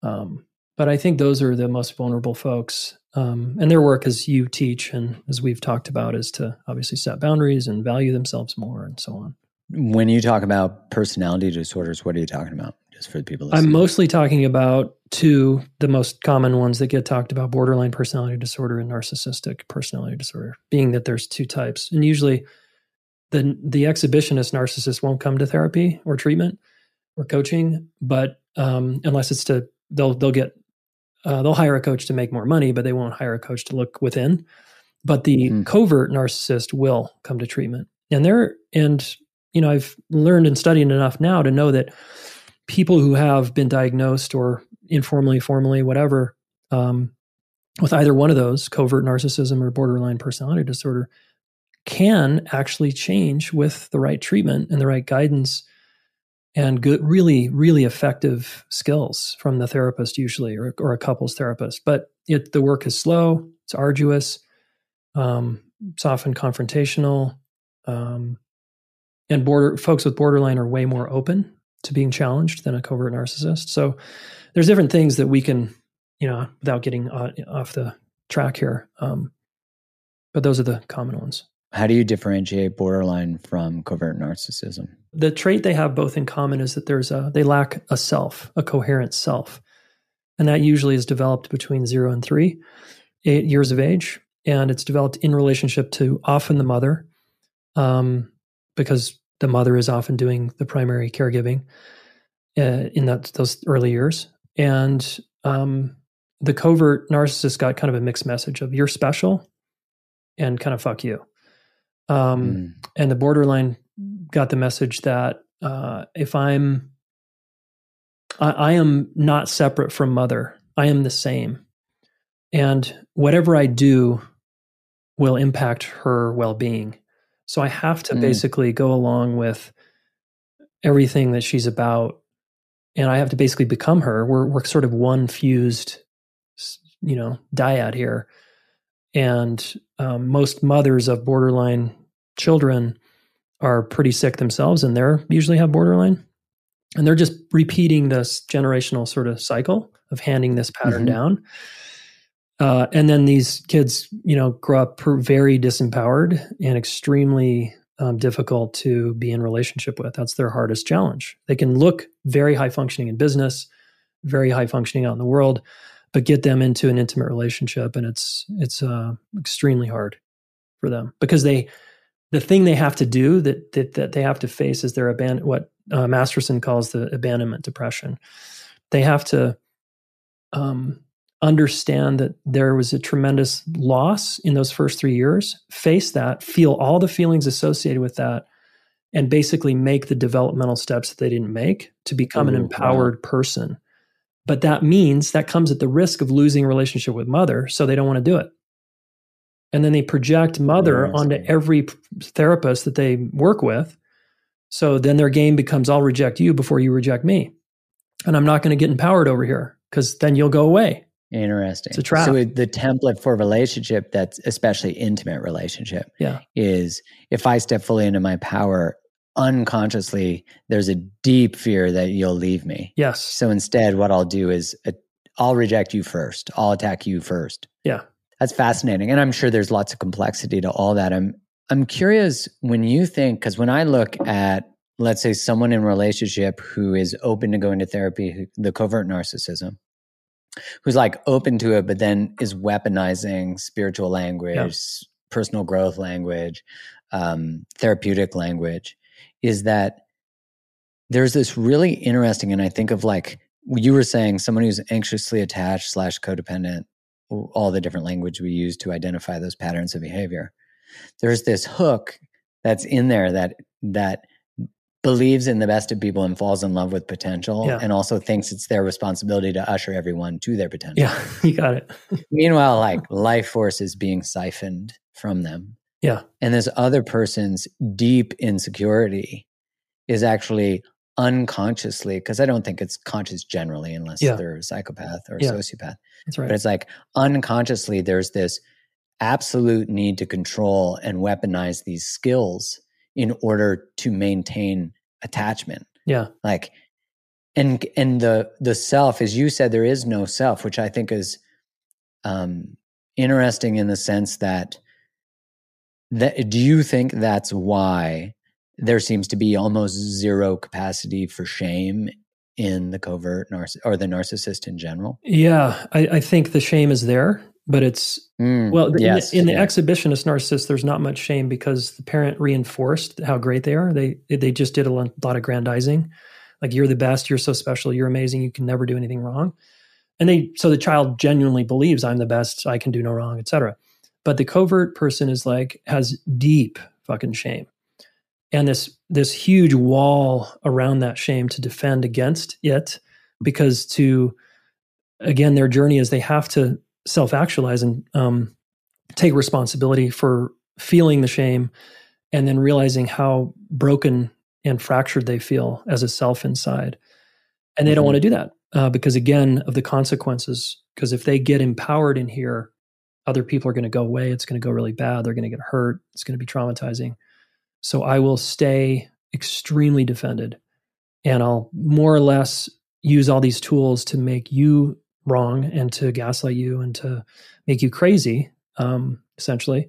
um, but I think those are the most vulnerable folks. Um, and their work, as you teach and as we've talked about, is to obviously set boundaries and value themselves more and so on. When you talk about personality disorders, what are you talking about? Just for the people listening. I'm mostly talking about two, the most common ones that get talked about borderline personality disorder and narcissistic personality disorder, being that there's two types. And usually the, the exhibitionist narcissist won't come to therapy or treatment or coaching, but um, unless it's to, they'll, they'll get uh, they'll hire a coach to make more money, but they won't hire a coach to look within. But the mm. covert narcissist will come to treatment, and there and you know I've learned and studied enough now to know that people who have been diagnosed or informally, formally, whatever, um, with either one of those, covert narcissism or borderline personality disorder, can actually change with the right treatment and the right guidance and good, really, really effective skills from the therapist usually, or, or a couples therapist. But it, the work is slow, it's arduous, um, it's often confrontational, um, and border folks with borderline are way more open to being challenged than a covert narcissist. So there's different things that we can, you know, without getting off the track here. Um, but those are the common ones. How do you differentiate borderline from covert narcissism? The trait they have both in common is that there's a they lack a self, a coherent self. And that usually is developed between 0 and 3 8 years of age and it's developed in relationship to often the mother um, because the mother is often doing the primary caregiving uh, in that those early years and um, the covert narcissist got kind of a mixed message of you're special and kind of fuck you um, mm. And the borderline got the message that uh, if I'm, I, I am not separate from mother, I am the same. And whatever I do will impact her well being. So I have to mm. basically go along with everything that she's about. And I have to basically become her. We're, we're sort of one fused, you know, dyad here. and um, most mothers of borderline children are pretty sick themselves and they're usually have borderline and they're just repeating this generational sort of cycle of handing this pattern Mhm. down uh, and then these kids you know grow up very disempowered and extremely um, difficult to be in relationship with. That's their hardest challenge. They can look very high functioning in business very high functioning out in the world but get them into an intimate relationship and it's it's uh, extremely hard for them because they the thing they have to do that that, that they have to face is their abandon what uh, masterson calls the abandonment depression. They have to um, understand that there was a tremendous loss in those first three years face that feel all the feelings associated with that and basically make the developmental steps that they didn't make to become an Ooh, wow. empowered person but that means that comes at the risk of losing a relationship with mother so they don't want to do it and then they project mother onto Interesting. every therapist that they work with so then their game becomes i'll reject you before you reject me and i'm not going to get empowered over here because then you'll go away Interesting. It's a trap. So it- the template for relationship that's especially intimate relationship yeah is if I step fully into my power, unconsciously there's a deep fear that you'll leave me. yes So instead, what I'll do is uh, I'll reject you first. I'll attack you first. Yeah. That's fascinating. And I'm sure there's lots of complexity to all that. I'm I'm curious when you think, because when I look at, let's say, someone in relationship who is open to going to therapy, who, the covert narcissism, who's like open to it, but then is weaponizing spiritual language, personal growth language, um, therapeutic language, is that there's this really interesting, and I think of like you were saying, someone who's anxiously attached slash codependent, all the different language we use to identify those patterns of behavior. There's this hook that's in there that that believes in the best of people and falls in love with potential Yeah. and also thinks it's their responsibility to usher everyone to their potential. yeah you got it Meanwhile, like life force is being siphoned from them. Yeah. And this other person's deep insecurity is actually unconsciously, because I don't think it's conscious generally unless Yeah. they're a psychopath or a Yeah. sociopath. that's right But it's like unconsciously there's this absolute need to control and weaponize these skills in order to maintain attachment. Yeah. Like and and the the self as you said there is no self which i think is um interesting in the sense that that do you think that's why there seems to be almost zero capacity for shame in the covert narciss or the narcissist in general? Yeah I, I think the shame is there but it's Mm, Well, the- yes, in the, in the yeah. exhibitionist narcissist, there's not much shame because the parent reinforced how great they are. They they just did a lot lot of grandizing, like you're the best, you're so special, you're amazing, you can never do anything wrong, and they so the child genuinely believes I'm the best, I can do no wrong, etc. But the covert person is like has deep fucking shame, and this this huge wall around that shame to defend against it, because to again their journey is they have to self actualize and um, take responsibility for feeling the shame and then realizing how broken and fractured they feel as a self inside. And they don't Mhm. want to do that uh, because, again, of the consequences. Because if they get empowered in here, other people are going to go away. It's going to go really bad. They're going to get hurt. It's going to be traumatizing. So I will stay extremely defended and I'll more or less use all these tools to make you wrong and to gaslight you and to make you crazy um essentially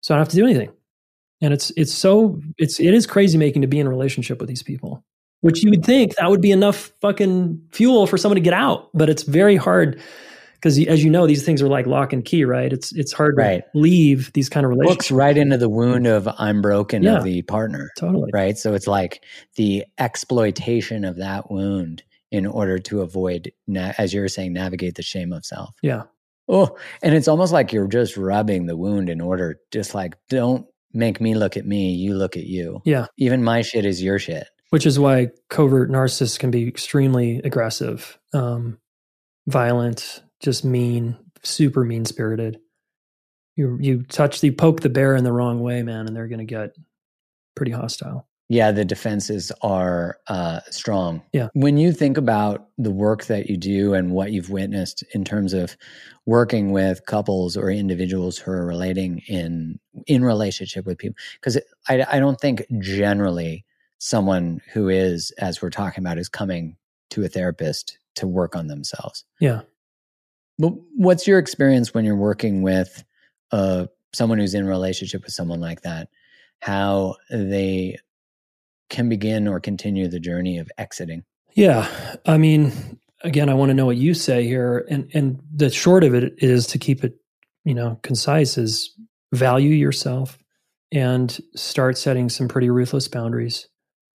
so i don't have to do anything and it's it's so it's it is crazy making to be in a relationship with these people which you would think that would be enough fucking fuel for someone to get out but it's very hard because as you know these things are like lock and key right it's it's hard Right. to leave these kind of relationships. relationships right into the wound of i'm broken Yeah. of the partner totally right so it's like the exploitation of that wound in order to avoid na- as you're saying navigate the shame of self. Yeah. Oh and it's almost like you're just rubbing the wound in order just like don't make me look at me you look at you. Yeah. Even my shit is your shit. Which is why covert narcissists can be extremely aggressive, um, violent, just mean, super mean spirited. You you touch the poke the bear in the wrong way, man, and they're going to get pretty hostile. Yeah, the defenses are uh, strong. Yeah. When you think about the work that you do and what you've witnessed in terms of working with couples or individuals who are relating in in relationship with people, because I, I don't think generally someone who is, as we're talking about, is coming to a therapist to work on themselves. Yeah. But what's your experience when you're working with uh, someone who's in relationship with someone like that? How they can begin or continue the journey of exiting? Yeah. I mean, again, I want to know what you say here. And and the short of it is to keep it, you know, concise is value yourself and start setting some pretty ruthless boundaries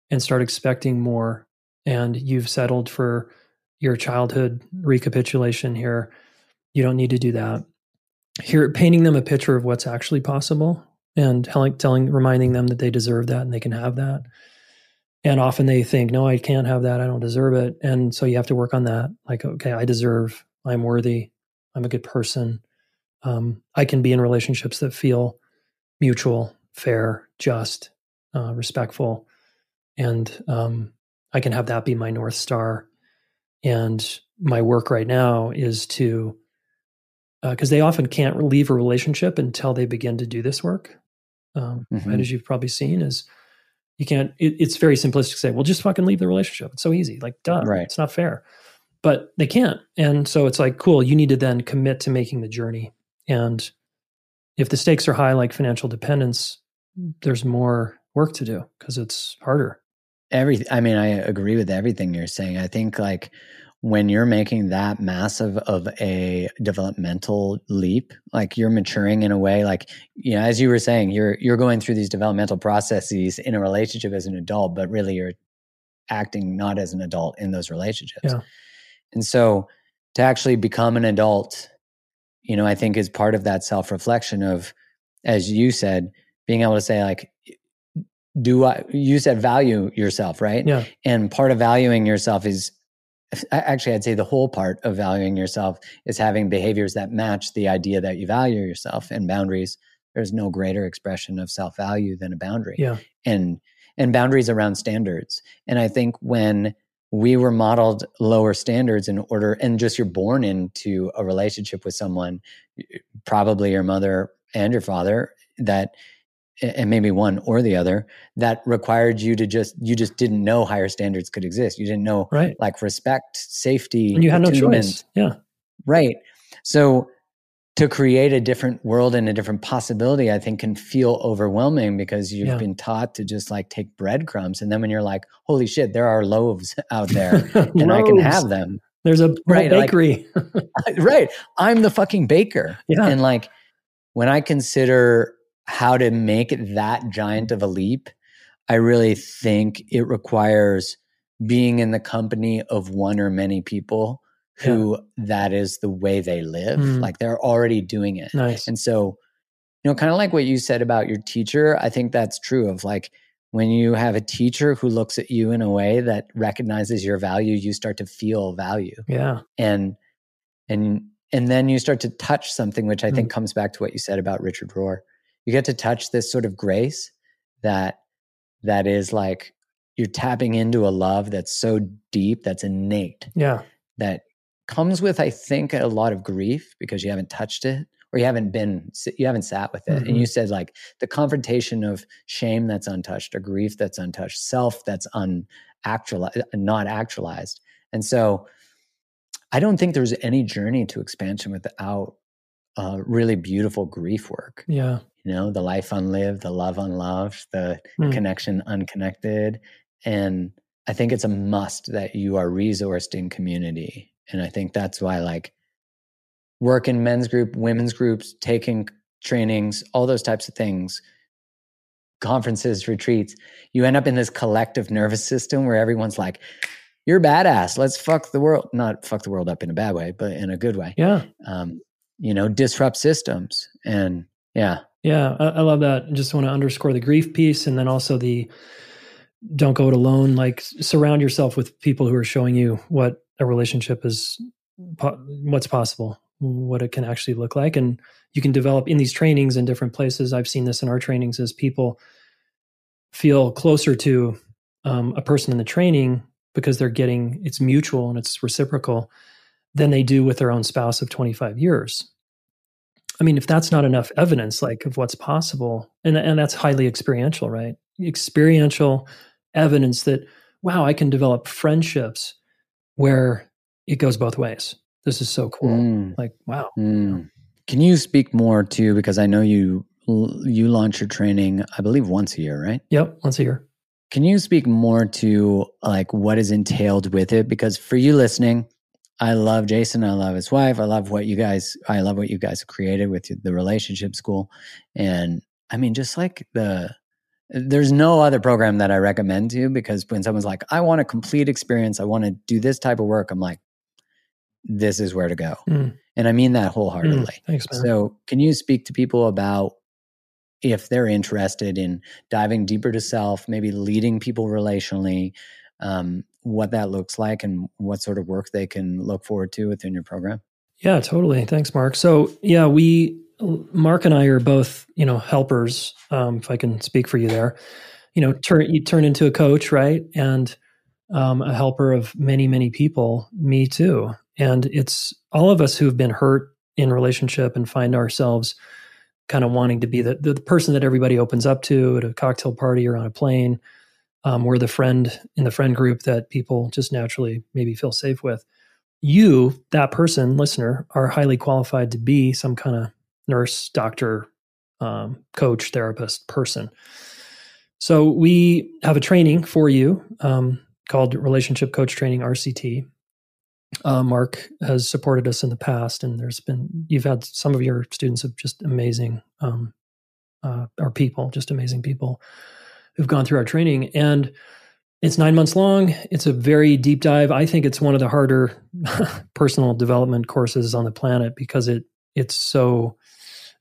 and start expecting more. And you've settled for your childhood recapitulation here. You don't need to do that. Here, painting them a picture of what's actually possible and telling, telling, reminding them that they deserve that and they can have that and often they think no i can't have that. I don't deserve it. And so you have to work on that. Like okay i deserve i'm worthy. I'm a good person. Um, i can be in relationships that feel mutual fair just uh, respectful. And um, i can have that be my north star. And my work right now is to because uh, they often can't leave a relationship until they begin to do this work. Um, mm-hmm. right as you've probably seen is you can't, it, it's very simplistic to say, well, just fucking leave the relationship. It's so easy. Like, duh, right. it's not fair. But they can't. And so it's like, cool, you need to then commit to making the journey. And if the stakes are high, like financial dependence, there's more work to do because it's harder. Every, I mean, I agree with everything you're saying. I think like when you're making that massive of a developmental leap like you're maturing in a way like you know as you were saying you're you're going through these developmental processes in a relationship as an adult but really you're acting not as an adult in those relationships yeah. and so to actually become an adult you know i think is part of that self-reflection of as you said being able to say like do I you said value yourself, right? Yeah. And part of valuing yourself is actually i'd say the whole part of valuing yourself is having behaviors that match the idea that you value yourself and boundaries. There's no greater expression of self-value than a boundary yeah. and and boundaries around standards. And i think when we were modeled lower standards in order and just you're born into a relationship with someone probably your mother and your father that and maybe one or the other that required you to just you just didn't know higher standards could exist. You didn't know right. like respect safety and you had no choice. Yeah. Right. So to create a different world and a different possibility i think can feel overwhelming because you've yeah. been taught to just like take breadcrumbs. And then when you're like holy shit there are loaves out there and i can have them. There's a right, bakery. Like, right. I'm the fucking baker. Yeah. And like when i consider how to make that giant of a leap, I really think it requires being in the company of one or many people who yeah. that is the way they live. Mm. Like they're already doing it. Nice. And so, you know, kind of like what you said about your teacher, I think that's true of like when you have a teacher who looks at you in a way that recognizes your value, you start to feel value. Yeah. And and and then you start to touch something which I think mm. comes back to what you said about Richard Rohr you get to touch this sort of grace that that is like you're tapping into a love that's so deep that's innate yeah. that comes with i think a lot of grief because you haven't touched it or you haven't been you haven't sat with it. Mm-hmm. and you said like the confrontation of shame that's untouched or grief that's untouched self that's unactualized not actualized. And so i don't think there's any journey to expansion without uh, really beautiful grief work. Yeah you know the life unlived the love unloved the mm. connection unconnected and i think it's a must that you are resourced in community and i think that's why like work in men's group women's groups taking trainings all those types of things conferences retreats you end up in this collective nervous system where everyone's like you're badass let's fuck the world not fuck the world up in a bad way but in a good way yeah um, you know disrupt systems and yeah yeah, I, I love that. I just want to underscore the grief piece and then also the don't go it alone. Like surround yourself with people who are showing you what a relationship is, what's possible, what it can actually look like. And you can develop in these trainings in different places. I've seen this in our trainings as people feel closer to um, a person in the training because they're getting it's mutual and it's reciprocal than they do with their own spouse of 25 years. I mean, if that's not enough evidence, like of what's possible, and and that's highly experiential, right? Experiential evidence that wow, I can develop friendships where it goes both ways. This is so cool. Mm. Like wow. Mm. Can you speak more to because I know you you launch your training, I believe once a year, right? Yep, once a year. Can you speak more to like what is entailed with it? Because for you listening, I love Jayson. I love his wife. I love what you guys. I love what you guys have created with the relationship school, and I mean, just like the. There's no other program that I recommend to you because when someone's like, "I want a complete experience. I want to do this type of work," I'm like, "This is where to go," mm. and I mean that wholeheartedly. Mm, thanks, man. So, can you speak to people about if they're interested in diving deeper to self, maybe leading people relationally, um, what that looks like and what sort of work they can look forward to within your program? Yeah, totally. Thanks, Mark. So, yeah, we, Mark and I are both, you know, helpers. Um, if I can speak for you there, you know, turn you turn into a coach, right, and um, a helper of many, many people. Me too. And it's all of us who've been hurt in relationship and find ourselves kind of wanting to be the, the person that everybody opens up to at a cocktail party or on a plane um, we're the friend in the friend group that people just naturally maybe feel safe with. You, that person, listener, are highly qualified to be some kind of nurse, doctor, um, coach, therapist person. So we have a training for you um, called Relationship Coach Training RCT. Uh, Mark has supported us in the past, and there's been you've had some of your students have just amazing, um, uh, our people, just amazing people who've gone through our training. And it's nine months long. It's a very deep dive. I think it's one of the harder personal development courses on the planet because it it's so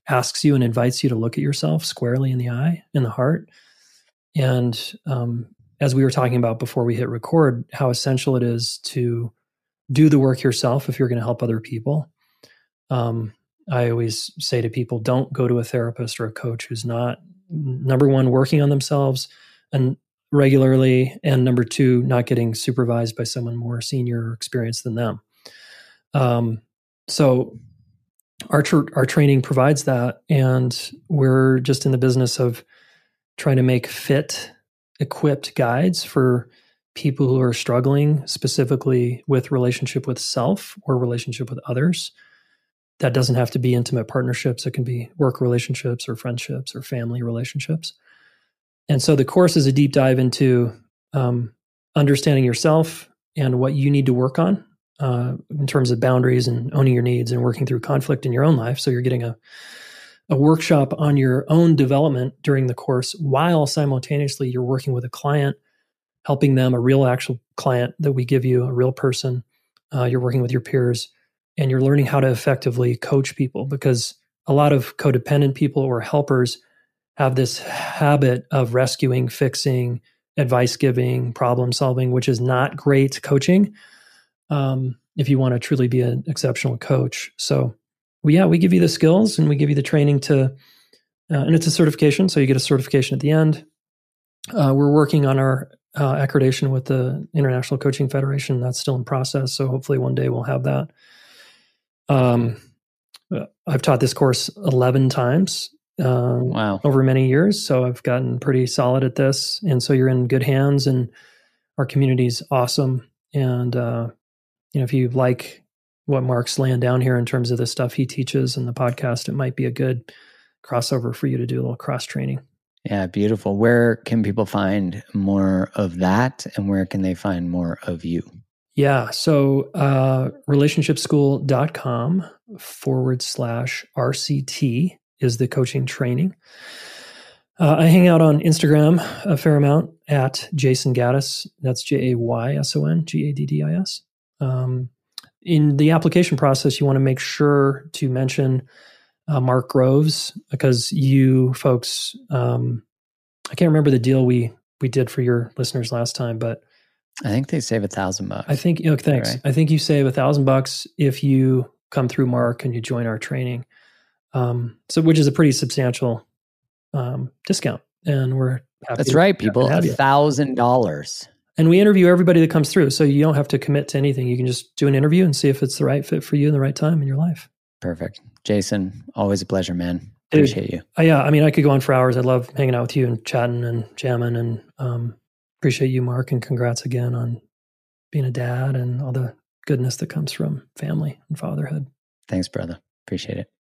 asks you and invites you to look at yourself squarely in the eye, in the heart. And um, as we were talking about before we hit record, how essential it is to do the work yourself if you're going to help other people. Um, I always say to people, don't go to a therapist or a coach who's not number one, working on themselves and regularly, and number two, not getting supervised by someone more senior or experienced than them. Um, so our tr- our training provides that, and we're just in the business of trying to make fit, equipped guides for people who are struggling specifically with relationship with self or relationship with others that doesn't have to be intimate partnerships. It can be work relationships or friendships or family relationships. And so the course is a deep dive into um, understanding yourself and what you need to work on uh, in terms of boundaries and owning your needs and working through conflict in your own life. So you're getting a a workshop on your own development during the course while simultaneously you're working with a client helping them a real actual client that we give you a real person uh, you're working with your peers and you're learning how to effectively coach people because a lot of codependent people or helpers have this habit of rescuing, fixing, advice giving, problem solving, which is not great coaching um, if you want to truly be an exceptional coach. So, yeah, we give you the skills and we give you the training to, uh, and it's a certification. So you get a certification at the end. Uh, we're working on our uh, accreditation with the International Coaching Federation. That's still in process. So hopefully one day we'll have that. Um, I've taught this course 11 times uh, wow. over many years. So I've gotten pretty solid at this. And so you're in good hands, and our community's awesome. And, uh, you know, if you like what Mark's laying down here in terms of the stuff he teaches and the podcast, it might be a good crossover for you to do a little cross training. Yeah, beautiful. Where can people find more of that and where can they find more of you? Yeah. So uh, relationshipschool.com forward slash RCT is the coaching training. Uh, I hang out on Instagram a fair amount at Jayson Gaddis. That's J A Y S O N G A D D I S. Um, in the application process, you want to make sure to mention uh, Mark Groves because you folks, um, I can't remember the deal we we did for your listeners last time, but I think they save a thousand bucks. I think, you know, thanks. Right. I think you save a thousand bucks if you come through Mark and you join our training. Um, so, which is a pretty substantial um, discount. And we're happy That's to- right, people. A thousand dollars. And we interview everybody that comes through. So you don't have to commit to anything. You can just do an interview and see if it's the right fit for you in the right time in your life. Perfect. Jayson, always a pleasure, man. Dude. Appreciate you. Uh, yeah, I mean, I could go on for hours. I love hanging out with you and chatting and jamming. And um, appreciate you, Mark. And congrats again on being a dad and all the goodness that comes from family and fatherhood. Thanks, brother. Appreciate it.